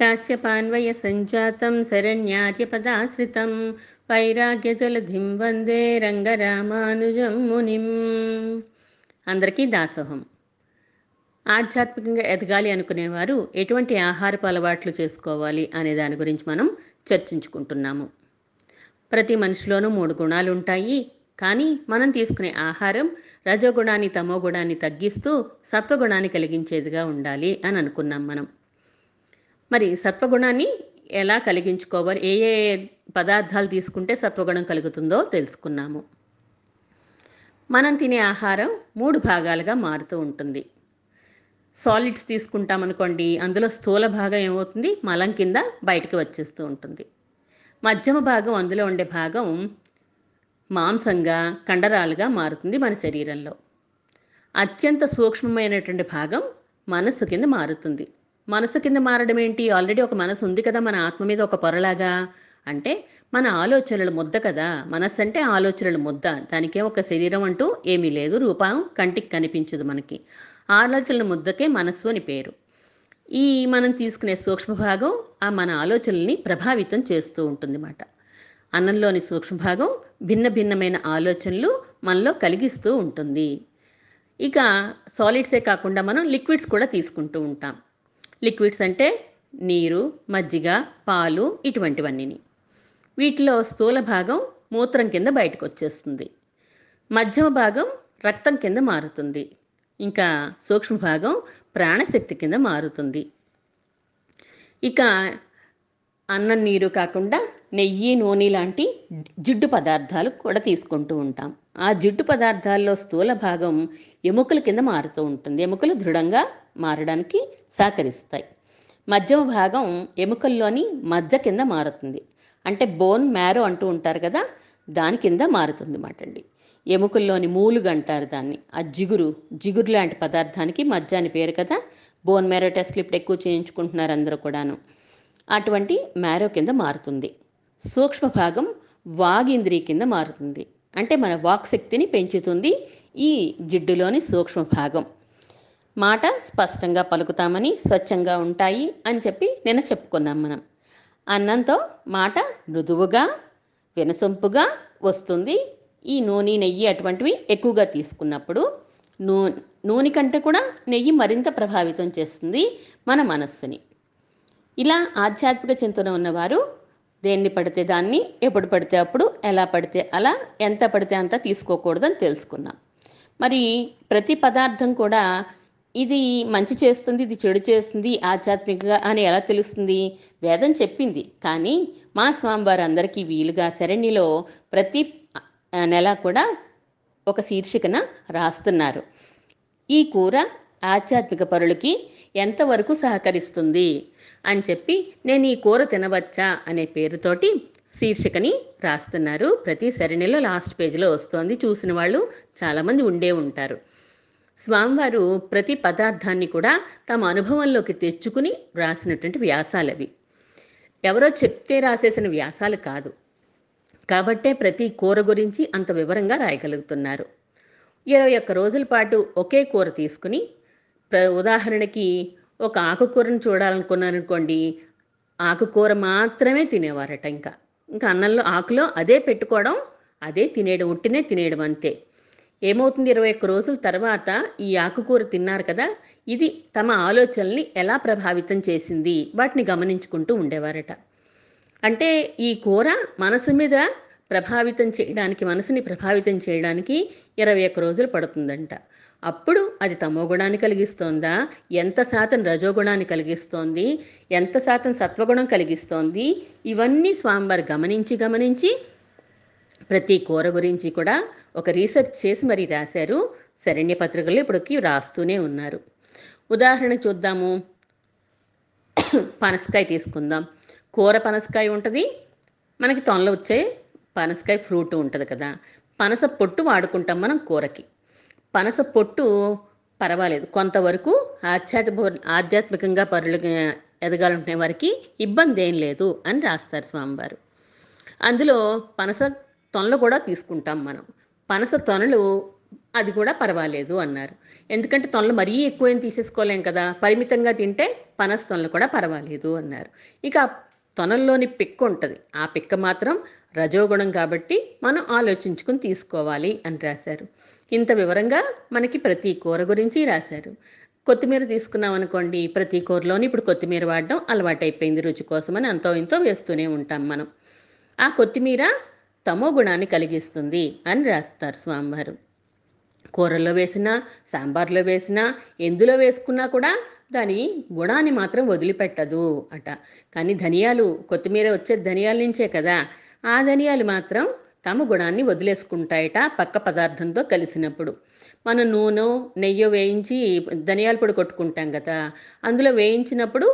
కాశ్యపాన్వయ సంజాతం శరణ్యార్యపదాశ్రితం వైరాగ్యజలధిం వందే రంగరామానుజం మునిం. అందరికీ దాసోహం. ఆధ్యాత్మికంగా ఎదగాలి అనుకునేవారు ఎటువంటి ఆహారపు అలవాట్లు చేసుకోవాలి అనే దాని గురించి మనం చర్చించుకుంటున్నాము. ప్రతి మనిషిలోనూ మూడు గుణాలు ఉంటాయి కానీ మనం తీసుకునే ఆహారం రజోగుణాన్ని తమో గుణాన్ని తగ్గిస్తూ సత్వగుణాన్ని కలిగించేదిగా ఉండాలి అని అనుకున్నాం మనం. మరి సత్వగుణాన్ని ఎలా కలిగించుకోవాలి? ఏ ఏ పదార్థాలు తీసుకుంటే సత్వగుణం కలుగుతుందో తెలుసుకున్నాము. మనం తినే ఆహారం మూడు భాగాలుగా మారుతూ ఉంటుంది. సాలిడ్స్ తీసుకుంటామనుకోండి అందులో స్థూల భాగం ఏమవుతుంది? మలం కింద బయటకు వచ్చేస్తూ ఉంటుంది. మధ్యమ భాగం అందులో ఉండే భాగం మాంసంగా కండరాలుగా మారుతుంది మన శరీరంలో. అత్యంత సూక్ష్మమైనటువంటి భాగం మనస్సు కింద మారుతుంది. మనసు కింద మారడం ఏంటి ఆల్రెడీ ఒక మనసు ఉంది కదా మన ఆత్మ మీద ఒక పొరలాగా. అంటే మన ఆలోచనలు ముద్ద కదా? మనస్సు అంటే ఆలోచనలు ముద్ద. దానికే ఒక శరీరం అంటూ ఏమీ లేదు. రూపం కంటికి కనిపించదు మనకి. ఆలోచనల ముద్దకే మనస్సు అని పేరు. ఈ మనం తీసుకునే సూక్ష్మ భాగం ఆ మన ఆలోచనల్ని ప్రభావితం చేస్తూ ఉంటుందన్నమాట. అన్నంలోని సూక్ష్మ భాగం భిన్న భిన్నమైన ఆలోచనలు మనలో కలిగిస్తూ ఉంటుంది. ఇక సాలిడ్సే కాకుండా మనం లిక్విడ్స్ కూడా తీసుకుంటూ ఉంటాం. లిక్విడ్స్ అంటే నీరు మజ్జిగ పాలు ఇటువంటివన్నీ వీటిలో స్థూల భాగం మూత్రం కింద బయటకు వచ్చేస్తుంది మధ్యమ భాగం రక్తం కింద మారుతుంది. ఇంకా సూక్ష్మ భాగం ప్రాణశక్తి కింద మారుతుంది. ఇక అన్నం నీరు కాకుండా నెయ్యి నూనె లాంటి జిడ్డు పదార్థాలు కూడా తీసుకుంటూ ఉంటాం. ఆ జిడ్డు పదార్థాల్లో స్థూల భాగం ఎముకల కింద మారుతూ ఉంటుంది. ఎముకలు దృఢంగా మారడానికి సహకరిస్తాయి. మధ్యమ భాగం ఎముకల్లోని మజ్జ కింద మారుతుంది. అంటే బోన్ మ్యారో అంటూ ఉంటారు కదా దాని కింద మారుతుంది అన్నమాట అండి. ఎముకల్లోని మూలుగు అంటారు దాన్ని. ఆ జిగురు జిగురు లాంటి పదార్థానికి మజ్జ అని పేరు కదా. బోన్ మ్యారో టెస్ట్ ఇప్పుడు ఎక్కువ చేయించుకుంటున్నారు అందరూ కూడాను. అటువంటి మ్యారో కింద మారుతుంది. సూక్ష్మ భాగం వాగింద్రియ కింద మారుతుంది. అంటే మన వాక్ శక్తిని పెంచుతుంది ఈ జిడ్డులోని సూక్ష్మ భాగం. మాట స్పష్టంగా పలుకుతామని స్వచ్ఛంగా ఉంటాయి అని చెప్పి నిన్న చెప్పుకున్నాం మనం. అన్నంతో మాట మృదువుగా వినసొంపుగా వస్తుంది. ఈ నూనె నెయ్యి అటువంటివి ఎక్కువగా తీసుకున్నప్పుడు నూ నూనె కంటే కూడా నెయ్యి మరింత ప్రభావితం చేస్తుంది మన మనస్సుని. ఇలా ఆధ్యాత్మిక చింతన ఉన్నవారు దేన్ని పడితే దాన్ని ఎప్పుడు పడితే అప్పుడు ఎలా పడితే అలా ఎంత పడితే అంత తీసుకోకూడదని తెలుసుకున్నాం. మరి ప్రతి పదార్థం కూడా ఇది మంచి చేస్తుంది ఇది చెడు చేస్తుంది ఆధ్యాత్మికగా అని ఎలా తెలుస్తుంది? వేదం చెప్పింది. కానీ మా స్వామివారు అందరికీ వీలుగా శరణిలో ప్రతి నెల కూడా ఒక శీర్షికన రాస్తున్నారు. ఈ కూర ఆధ్యాత్మిక పరులకి ఎంతవరకు సహకరిస్తుంది అని చెప్పి నేను ఈ కూర తినవచ్చా అనే పేరుతోటి శీర్షికని రాస్తున్నారు. ప్రతి సరిణిలో లాస్ట్ పేజీలో వస్తోంది. చూసిన వాళ్ళు చాలామంది ఉండే ఉంటారు. స్వామివారు ప్రతి పదార్థాన్ని కూడా తమ అనుభవంలోకి తెచ్చుకుని రాసినటువంటి వ్యాసాలు అవి. ఎవరో చెప్తే రాసేసిన వ్యాసాలు కాదు. కాబట్టే ప్రతి కూర గురించి అంత వివరంగా రాయగలుగుతున్నారు. ఇరవై ఒక్క రోజుల పాటు ఒకే కూర తీసుకుని ప్ర ఉదాహరణకి ఒక ఆకుకూరను చూడాలనుకున్నారనుకోండి ఆకుకూర మాత్రమే తినేవారట ఇంకా. ఇంకా అన్నంలో ఆకులో అదే పెట్టుకోవడం అదే తినేయడం ఉట్టినే తినేయడం అంతే. ఏమవుతుంది? ఇరవై ఒక్క రోజుల తర్వాత ఈ ఆకుకూర తిన్నారు కదా ఇది తమ ఆలోచనల్ని ఎలా ప్రభావితం చేసింది? వాటిని గమనించుకుంటూ ఉండేవారట. అంటే ఈ కూర మనసు మీద ప్రభావితం చేయడానికి మనసుని ప్రభావితం చేయడానికి ఇరవై ఒక్క రోజులు పడుతుందంట. అప్పుడు అది తమో గుణాన్ని కలిగిస్తోందా? ఎంత శాతం రజోగుణాన్ని కలిగిస్తోంది? ఎంత శాతం సత్వగుణం కలిగిస్తోంది? ఇవన్నీ స్వామివారు గమనించి గమనించి ప్రతి కూర గురించి కూడా ఒక రీసెర్చ్ చేసి మరి రాశారు. శరణ్య పత్రికలు ఇప్పటికి రాస్తూనే ఉన్నారు. ఉదాహరణ చూద్దాము. పనసకాయ తీసుకుందాం. కూర పనసకాయ ఉంటుంది. మనకి తొనలు వచ్చే పనసకాయ ఫ్రూట్ ఉంటుంది కదా. పనస పొట్టు వాడుకుంటాం మనం కూరకి. పనస పొట్టు పర్వాలేదు. కొంతవరకు ఆధ్యాత్మ ఆధ్యాత్మికంగా పరులు ఎదగాలనుకునే వారికి ఇబ్బంది ఏం లేదు అని రాస్తారు స్వామివారు. అందులో పనస తొనలు కూడా తీసుకుంటాం మనం. పనస తొనలు అది కూడా పర్వాలేదు అన్నారు. ఎందుకంటే తొనలు మరీ ఎక్కువ ఏం తీసేసుకోలేం కదా. పరిమితంగా తింటే పనస తొనలు కూడా పర్వాలేదు అన్నారు. ఇక తొనల్లోని పిక్క ఉంటుంది. ఆ పిక్క మాత్రం రజోగుణం కాబట్టి మనం ఆలోచించుకుని తీసుకోవాలి అని రాశారు. ఇంత వివరంగా మనకి ప్రతి కూర గురించి రాశారు. కొత్తిమీర తీసుకున్నాం అనుకోండి ప్రతి కూరలోని ఇప్పుడు కొత్తిమీర వాడడం అలవాటైపోయింది రుచి కోసమని అంతో ఇంతో వేస్తూనే ఉంటాం మనం. ఆ కొత్తిమీర తమో గుణాన్ని కలిగిస్తుంది అని రాస్తారు స్వామివారు. కూరల్లో వేసినా సాంబార్లో వేసినా ఎందులో వేసుకున్నా కూడా దాని గుణాన్ని మాత్రం వదిలిపెట్టదు అట. కానీ ధనియాలు కొత్తిమీర వచ్చే ధనియాల నుంచే కదా ఆ ధనియాలు మాత్రం తమ గుణాన్ని వదిలేసుకుంటాయట పక్క పదార్థంతో కలిసినప్పుడు. మనం నూనె నెయ్యి వేయించి ధనియాల పొడి కొట్టుకుంటాం కదా అందులో వేయించినప్పుడు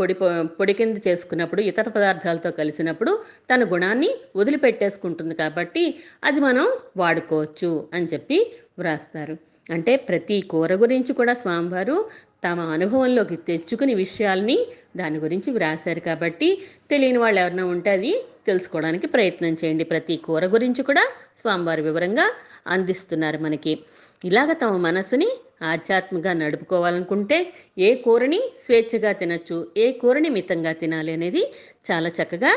పొడి పొ- పొడి కింద చేసుకున్నప్పుడు ఇతర పదార్థాలతో కలిసినప్పుడు తన గుణాన్ని వదిలిపెట్టేసుకుంటుంది కాబట్టి అది మనం వాడుకోవచ్చు అని చెప్పి వ్రాస్తారు. అంటే ప్రతి కూర గురించి కూడా స్వామివారు తమ అనుభవంలోకి తెచ్చుకుని విషయాల్ని దాని గురించి వ్రాశారు కాబట్టి తెలియని వాళ్ళు ఎవరైనా ఉంటే అది తెలుసుకోవడానికి ప్రయత్నం చేయండి. ప్రతి కూర గురించి కూడా స్వామివారి వివరంగా అందిస్తున్నారు మనకి. ఇలాగ తమ మనసుని ఆధ్యాత్మికంగా నడుపుకోవాలనుకుంటే ఏ కూరని స్వేచ్ఛగా తినచ్చు ఏ కూరని మితంగా తినాలి అనేది చాలా చక్కగా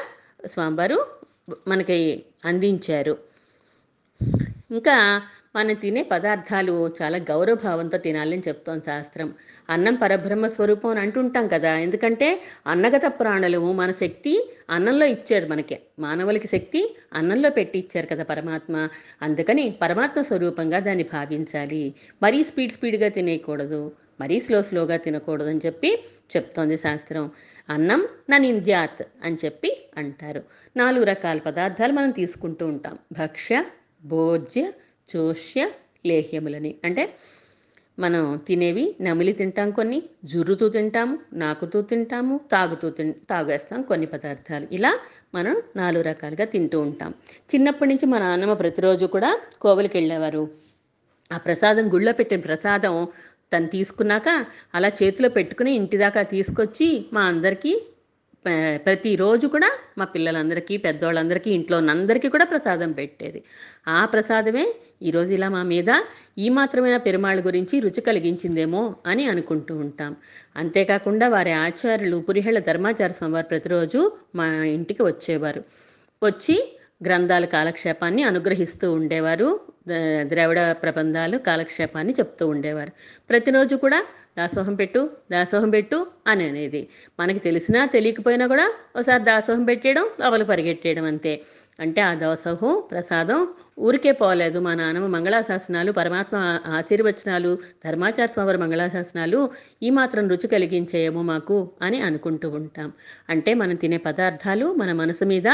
స్వామివారు మనకి అందించారు. ఇంకా మనం తినే పదార్థాలు చాలా గౌరవభావంతో తినాలని చెప్తాం శాస్త్రం. అన్నం పరబ్రహ్మ స్వరూపం అని అంటుంటాం కదా. ఎందుకంటే అన్నగత ప్రాణులు మన శక్తి అన్నంలో ఇచ్చాడు మనకి. మానవులకి శక్తి అన్నంలో పెట్టి ఇచ్చారు కదా పరమాత్మ. అందుకని పరమాత్మ స్వరూపంగా దాన్ని భావించాలి. మరీ స్పీడ్ స్పీడ్గా తినేయకూడదు. మరీ స్లో స్లోగా తినకూడదు అని చెప్పి చెప్తోంది శాస్త్రం. అన్నం ననింద్యాత్ అని చెప్పి అంటారు. నాలుగు రకాల పదార్థాలు మనం తీసుకుంటూ ఉంటాం. భక్ష్య భోజ్య చోష్య లేహ్యములని. అంటే మనం తినేవి నమిలి తింటాం కొన్ని జుర్రుతూ తింటాము నాకుతూ తింటాము తాగుతూ తి తాగేస్తాం కొన్ని పదార్థాలు. ఇలా మనం నాలుగు రకాలుగా తింటూ ఉంటాం. చిన్నప్పటి నుంచి మా నాన్నమ్మ ప్రతిరోజు కూడా కోవలికి వెళ్ళేవారు. ఆ ప్రసాదం గుళ్ళో పెట్టిన ప్రసాదం తను తీసుకున్నాక అలా చేతిలో పెట్టుకుని ఇంటి దాకా తీసుకొచ్చి మా అందరికీ ప్రతిరోజు కూడా మా పిల్లలందరికీ పెద్దవాళ్ళందరికీ ఇంట్లో ఉన్నందరికీ కూడా ప్రసాదం పెట్టేది. ఆ ప్రసాదమే ఈరోజు ఇలా మా మీద ఈ మాత్రమైన పెరుమాళ్ళ గురించి రుచి కలిగించిందేమో అని అనుకుంటూ ఉంటాం. అంతేకాకుండా వారి ఆచార్యులు పురిహేళ ధర్మాచార స్వామివారు ప్రతిరోజు మా ఇంటికి వచ్చేవారు. వచ్చి గ్రంథాల కాలక్షేపాన్ని అనుగ్రహిస్తూ ఉండేవారు. ద్రవిడ ప్రబంధాలు కాలక్షేపాన్ని చెప్తూ ఉండేవారు. ప్రతిరోజు కూడా దాసోహం పెట్టు దాసోహం పెట్టు అని అనేది. మనకి తెలిసినా తెలియకపోయినా కూడా ఒకసారి దాసోహం పెట్టేయడం లోపల పరిగెట్టేయడం అంతే. అంటే ఆ దాసోహం ప్రసాదం ఊరికే పోలేదు. మా నాన్నమ్మ మంగళాశాసనాలు పరమాత్మ ఆశీర్వచనాలు ధర్మాచార స్వామి మంగళాశాసనాలు ఈ మాత్రం రుచి కలిగించేయేమో మాకు అని అనుకుంటూ ఉంటాం. అంటే మనం తినే పదార్థాలు మన మనసు మీద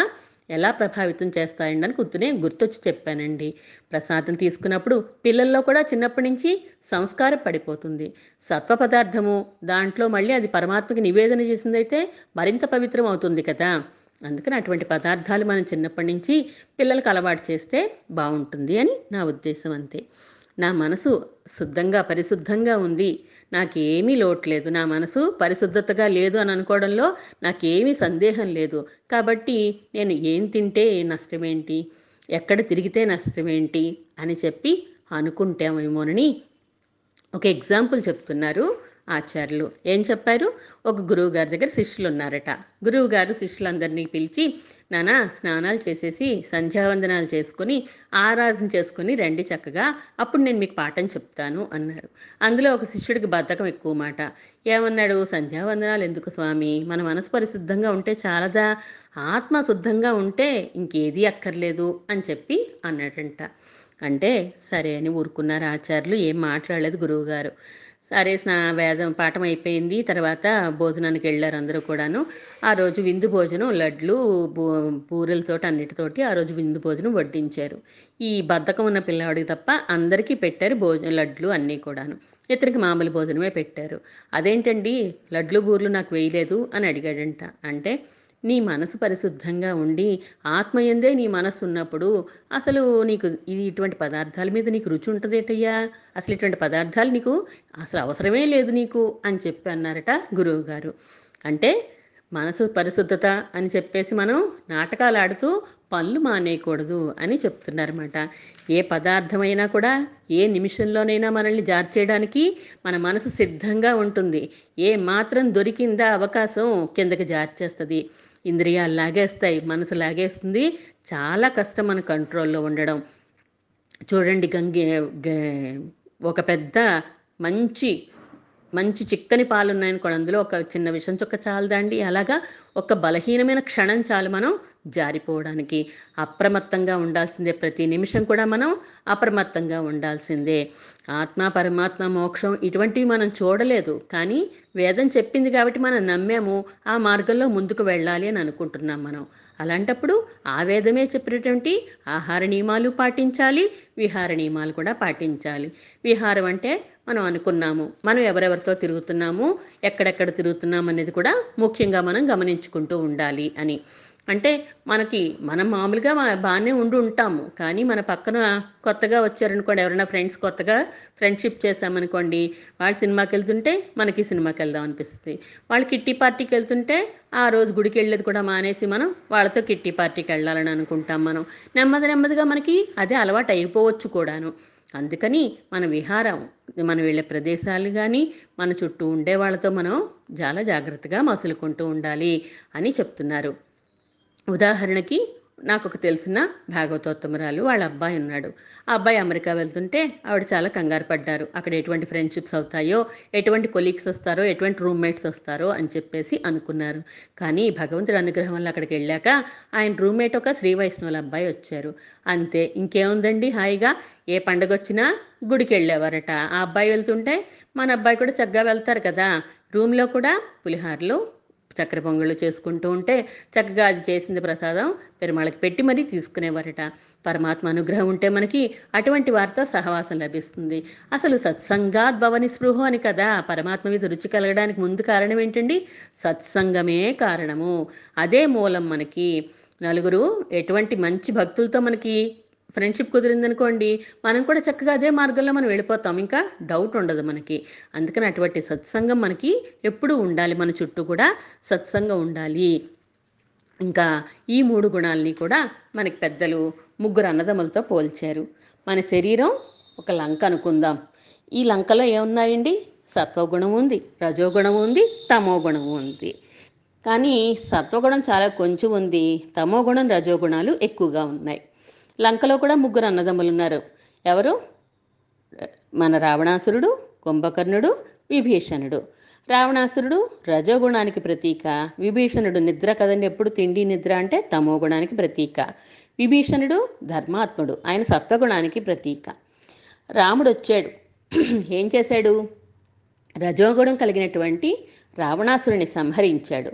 ఎలా ప్రభావితం చేస్తాయండి అని గుర్తునే గుర్తొచ్చి చెప్పానండి. ప్రసాదం తీసుకున్నప్పుడు పిల్లల్లో కూడా చిన్నప్పటి నుంచి సంస్కారం పడిపోతుంది. సత్వ పదార్థము దాంట్లో మళ్ళీ అది పరమాత్మకి నివేదన చేసిందైతే మరింత పవిత్రం అవుతుంది కదా. అందుకని అటువంటి పదార్థాలు మనం చిన్నప్పటి నుంచి పిల్లలకు అలవాటు చేస్తే బాగుంటుంది అని నా ఉద్దేశం అంతే. నా మనసు శుద్ధంగా పరిశుద్ధంగా ఉంది. నాకేమీ లోట్లేదు. నా మనసు పరిశుద్ధతగా లేదు అని అనుకోవడంలో నాకేమీ సందేహం లేదు. కాబట్టి నేను ఏం తింటే నష్టమేంటి? ఎక్కడ తిరిగితే నష్టమేంటి? అని చెప్పి అనుకుంటామేమోనని ఒక ఎగ్జాంపుల్ చెప్తున్నారు. ఆచార్యులు. ఏం చెప్పారు? ఒక గురువు గారి దగ్గర శిష్యులు ఉన్నారట గురువు గారు శిష్యులందరినీ పిలిచి నానా స్నానాలు చేసేసి సంధ్యావందనాలు చేసుకొని ఆరాధన చేసుకుని రండి చక్కగా. అప్పుడు నేను మీకు పాఠం చెప్తాను అన్నారు. అందులో ఒక శిష్యుడికి బద్ధకం ఎక్కువ మాట ఏమన్నాడు? సంధ్యావందనాలు ఎందుకు స్వామి? మన మనసు పరిశుద్ధంగా ఉంటే చాలదా? ఆత్మ శుద్ధంగా ఉంటే ఇంకేది అక్కర్లేదు అని చెప్పి అన్నాడంట. అంటే సరే అని ఊరుకున్నారు ఆచార్యులు. ఏం మాట్లాడలేదు గురువుగారు సరే స్నా వేదం పాఠం అయిపోయింది. తర్వాత భోజనానికి వెళ్ళారు అందరూ కూడాను. ఆ రోజు విందు భోజనం లడ్లు బూరెలతోటి అన్నిటితోటి ఆ రోజు విందు భోజనం వడ్డించారు. ఈ బద్ధకం ఉన్న పిల్లవాడికి తప్ప అందరికీ పెట్టారు భోజనం లడ్లు అన్నీ కూడాను. ఇతనికి మామూలు భోజనమే పెట్టారు. అదేంటండి? లడ్లు బూరెలు నాకు వేయలేదు అని అడిగాడంట. అంటే నీ మనసు పరిశుద్ధంగా ఉండి ఆత్మయందే నీ మనసు ఉన్నప్పుడు అసలు నీకు ఇది ఇటువంటి పదార్థాల మీద నీకు రుచి ఉంటుందేటయ్యా? అసలు ఇటువంటి పదార్థాలు నీకు అసలు అవసరమే లేదు నీకు అని చెప్పి అన్నారట గురువు గారు అంటే మనసు పరిశుద్ధత అని చెప్పేసి మనం నాటకాలు ఆడుతూ పనులు మానేయకూడదు అని చెప్తున్నారన్నమాట. ఏ పదార్థమైనా కూడా ఏ నిమిషంలోనైనా మనల్ని జార్ చేయడానికి మన మనసు సిద్ధంగా ఉంటుంది. ఏ మాత్రం దొరికిందా అవకాశం కిందకి జార్ చేస్తుంది ఇంద్రియాలు లాగేస్తాయి మనసు లాగేస్తుంది. చాలా కష్టం మన కంట్రోల్లో ఉండడం. చూడండి గంగి గ- ఒక పెద్ద మంచి మంచి చిక్కని పాలు ఉన్నాయనుకోండి అందులో ఒక చిన్న విషం చుక్క చాలదండి. అలాగా ఒక బలహీనమైన క్షణం చాలు మనం జారిపోవడానికి అప్రమత్తంగా ఉండాల్సిందే. ప్రతి నిమిషం కూడా మనం అప్రమత్తంగా ఉండాల్సిందే. ఆత్మ పరమాత్మ మోక్షం ఇటువంటివి మనం చూడలేదు. కానీ వేదం చెప్పింది కాబట్టి మనం నమ్మాము. ఆ మార్గంలో ముందుకు వెళ్ళాలి అని అనుకుంటున్నాం మనం. అలాంటప్పుడు ఆ వేదమే చెప్పినటువంటి ఆహార నియమాలు పాటించాలి విహార నియమాలు కూడా పాటించాలి. విహారం అంటే మనం అనుకున్నాము మనం ఎవరెవరితో తిరుగుతున్నాము ఎక్కడెక్కడ తిరుగుతున్నాం అనేది కూడా ముఖ్యంగా మనం గమనించుకుంటూ ఉండాలి అని. అంటే మనకి మనం మామూలుగా బాగానే ఉండి ఉంటాము. కానీ మన పక్కన కొత్తగా వచ్చారనుకోండి ఎవరైనా ఫ్రెండ్స్ కొత్తగా ఫ్రెండ్షిప్ చేశామనుకోండి వాళ్ళు సినిమాకి వెళ్తుంటే మనకి సినిమాకి వెళ్దాం అనిపిస్తుంది. వాళ్ళు కిట్టి పార్టీకి వెళ్తుంటే ఆ రోజు గుడికి వెళ్ళేది కూడా మానేసి మనం వాళ్ళతో కిట్టి పార్టీకి వెళ్ళాలని అనుకుంటాం మనం. నెమ్మది నెమ్మదిగా మనకి అదే అలవాటు అయిపోవచ్చు కూడాను. అందుకని మన విహారం మనం వెళ్ళే ప్రదేశాలు కానీ మన చుట్టూ ఉండే వాళ్ళతో మనం చాలా జాగ్రత్తగా మసులుకుంటూ ఉండాలి అని చెప్తున్నారు. ఉదాహరణకి నాకు ఒక తెలిసిన భాగవతోత్తమరాలు వాళ్ళ అబ్బాయి ఉన్నాడు. ఆ అబ్బాయి అమెరికా వెళ్తుంటే ఆవిడ చాలా కంగారు పడ్డారు. అక్కడ ఎటువంటి ఫ్రెండ్షిప్స్ అవుతాయో ఎటువంటి కొలీగ్స్ వస్తారో ఎటువంటి రూమ్మేట్స్ వస్తారో అని చెప్పేసి అనుకున్నారు. కానీ భగవంతుడి అనుగ్రహం వల్ల అక్కడికి వెళ్ళాక ఆయన రూమ్మేట్ ఒక శ్రీ వైష్ణవుల అబ్బాయి వచ్చారు. అంతే ఇంకేముందండి హాయిగా? ఏ పండగ వచ్చినా గుడికి వెళ్ళేవారట. ఆ అబ్బాయి వెళ్తుంటే మన అబ్బాయి కూడా చక్కగా వెళ్తారు కదా. రూమ్లో కూడా పులిహార్లు చక్కెర పొంగళ్ళు చేసుకుంటూ ఉంటే చక్కగా అది చేసింది ప్రసాదం పెరుమాళకి పెట్టి మరీ తీసుకునేవారట. పరమాత్మ అనుగ్రహం ఉంటే మనకి అటువంటి వారితో సహవాసం లభిస్తుంది. అసలు సత్సంగా భవని స్పృహ అని కదా పరమాత్మ మీద రుచి కలగడానికి ముందు కారణం ఏంటండి? సత్సంగమే కారణము. అదే మూలం మనకి. నలుగురు ఎటువంటి మంచి భక్తులతో మనకి ఫ్రెండ్షిప్ కుదిరిందనుకోండి మనం కూడా చక్కగా అదే మార్గంలో మనం వెళ్ళిపోతాం. ఇంకా డౌట్ ఉండదు మనకి. అందుకని అటువంటి సత్సంగం మనకి ఎప్పుడూ ఉండాలి. మన చుట్టూ కూడా సత్సంగం ఉండాలి. ఇంకా ఈ మూడు గుణాలని కూడా మనకి పెద్దలు ముగ్గురు అన్నదమ్ములతో పోల్చారు. మన శరీరం ఒక లంక అనుకుందాం. ఈ లంకలో ఏమున్నాయండి? సత్వగుణం ఉంది రజోగుణం ఉంది తమో గుణం ఉంది. కానీ సత్వగుణం చాలా కొంచెం ఉంది. తమో గుణం రజోగుణాలు ఎక్కువగా ఉన్నాయి. లంకలో కూడా ముగ్గురు అన్నదమ్ములు ఉన్నారు ఎవరు? మన రావణాసురుడు కుంభకర్ణుడు విభీషణుడు. రావణాసురుడు రజోగుణానికి ప్రతీక విభీషణుడు నిద్ర కదండి ఎప్పుడు? తిండి నిద్ర అంటే తమో గుణానికి ప్రతీక. విభీషణుడు ధర్మాత్ముడు ఆయన సత్వగుణానికి ప్రతీక. రాముడు వచ్చాడు ఏం చేశాడు? రజోగుణం కలిగినటువంటి రావణాసురుని సంహరించాడు.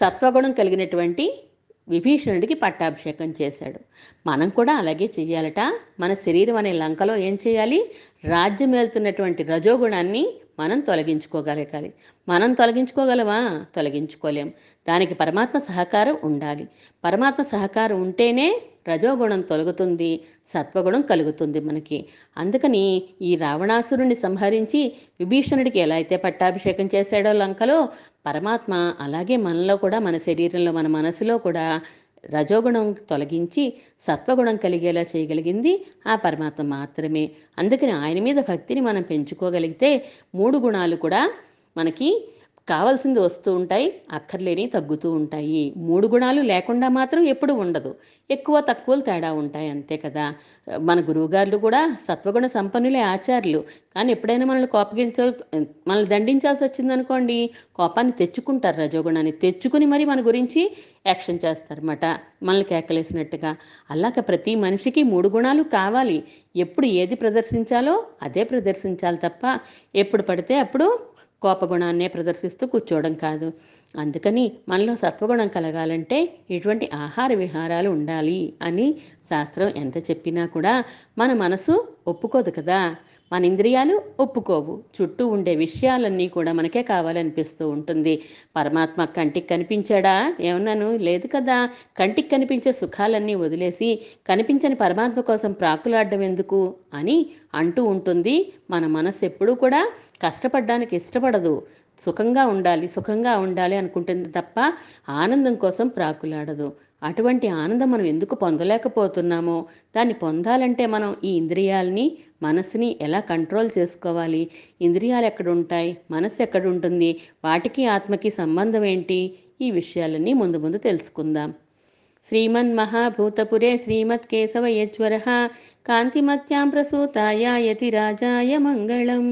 సత్వగుణం కలిగినటువంటి విభీషణుడికి పట్టాభిషేకం చేశాడు. మనం కూడా అలాగే చెయ్యాలట. మన శరీరం అనే లంకలో ఏం చేయాలి? రాజ్యం వెళ్తున్నటువంటి రజోగుణాన్ని మనం తొలగించుకోగలగాలి. మనం తొలగించుకోగలవా తొలగించుకోలేం. దానికి పరమాత్మ సహకారం ఉండాలి. పరమాత్మ సహకారం ఉంటేనే రజోగుణం తొలగుతుంది సత్వగుణం కలుగుతుంది మనకి. అందుకని ఈ రావణాసురుణ్ణి సంహరించి విభీషణుడికి ఎలా అయితే పట్టాభిషేకం చేశాడో లంకలో పరమాత్మ అలాగే మనలో కూడా మన శరీరంలో మన మనసులో కూడా రజోగుణం తొలగించి సత్వగుణం కలిగేలా చేయగలిగింది ఆ పరమాత్మ మాత్రమే. అందుకని ఆయన మీద భక్తిని మనం పెంచుకోగలిగితే మూడు గుణాలు కూడా మనకి కావాల్సింది వస్తూ ఉంటాయి అక్కర్లేని తగ్గుతూ ఉంటాయి. మూడు గుణాలు లేకుండా మాత్రం ఎప్పుడు ఉండదు. ఎక్కువ తక్కువలు తేడా ఉంటాయి అంతే కదా. మన గురువుగారులు కూడా సత్వగుణ సంపన్నులే ఆచార్యులు. కానీ ఎప్పుడైనా మనల్ని కోపగించ మనల్ని దండించాల్సి వచ్చిందనుకోండి కోపాన్ని తెచ్చుకుంటారు రజోగుణాన్ని. తెచ్చుకుని మరి మన గురించి యాక్షన్ చేస్తారన్నమాట. మనల్ని కేకలేసినట్టుగా. అలాగ ప్రతి మనిషికి మూడు గుణాలు కావాలి. ఎప్పుడు ఏది ప్రదర్శించాలో అదే ప్రదర్శించాలి తప్ప ఎప్పుడు పడితే అప్పుడు కోపగుణాన్నే ప్రదర్శిస్తూ కూర్చోవడం కాదు. అందుకని మనలో సత్వగుణం కలగాలంటే ఇటువంటి ఆహార విహారాలు ఉండాలి అని శాస్త్రం ఎంత చెప్పినా కూడా మన మనసు ఒప్పుకోదు కదా. మన ఇంద్రియాలు ఒప్పుకోవు. చుట్టూ ఉండే విషయాలన్నీ కూడా మనకే కావాలనిపిస్తూ ఉంటుంది. పరమాత్మ కంటికి కనిపించాడా? ఏమన్నాను? లేదు కదా. కంటికి కనిపించే సుఖాలన్నీ వదిలేసి కనిపించని పరమాత్మ కోసం ప్రాకులాడడం ఎందుకు? అని అంటూ ఉంటుంది. మన మనసు ఎప్పుడూ కూడా కష్టపడడానికి ఇష్టపడదు. సుఖంగా ఉండాలి సుఖంగా ఉండాలి అనుకుంటుంది తప్ప ఆనందం కోసం ప్రాకులాడదు. అటువంటి ఆనందం మనం ఎందుకు పొందలేకపోతున్నామో దాన్ని పొందాలంటే మనం ఈ ఇంద్రియాలని మనసుని ఎలా కంట్రోల్ చేసుకోవాలి? ఇంద్రియాలు ఎక్కడ ఉంటాయి మనసు ఎక్కడ ఉంటుంది వాటికి ఆత్మకి సంబంధం ఏంటి? ఈ విషయాలన్నీ ముందు ముందు తెలుసుకుందాం. శ్రీమన్ మహాభూతపురే శ్రీమత్ కేశవ యజ్వర కాంతిమత్యాం ప్రసూతాయ యతి రాజాయ మంగళం.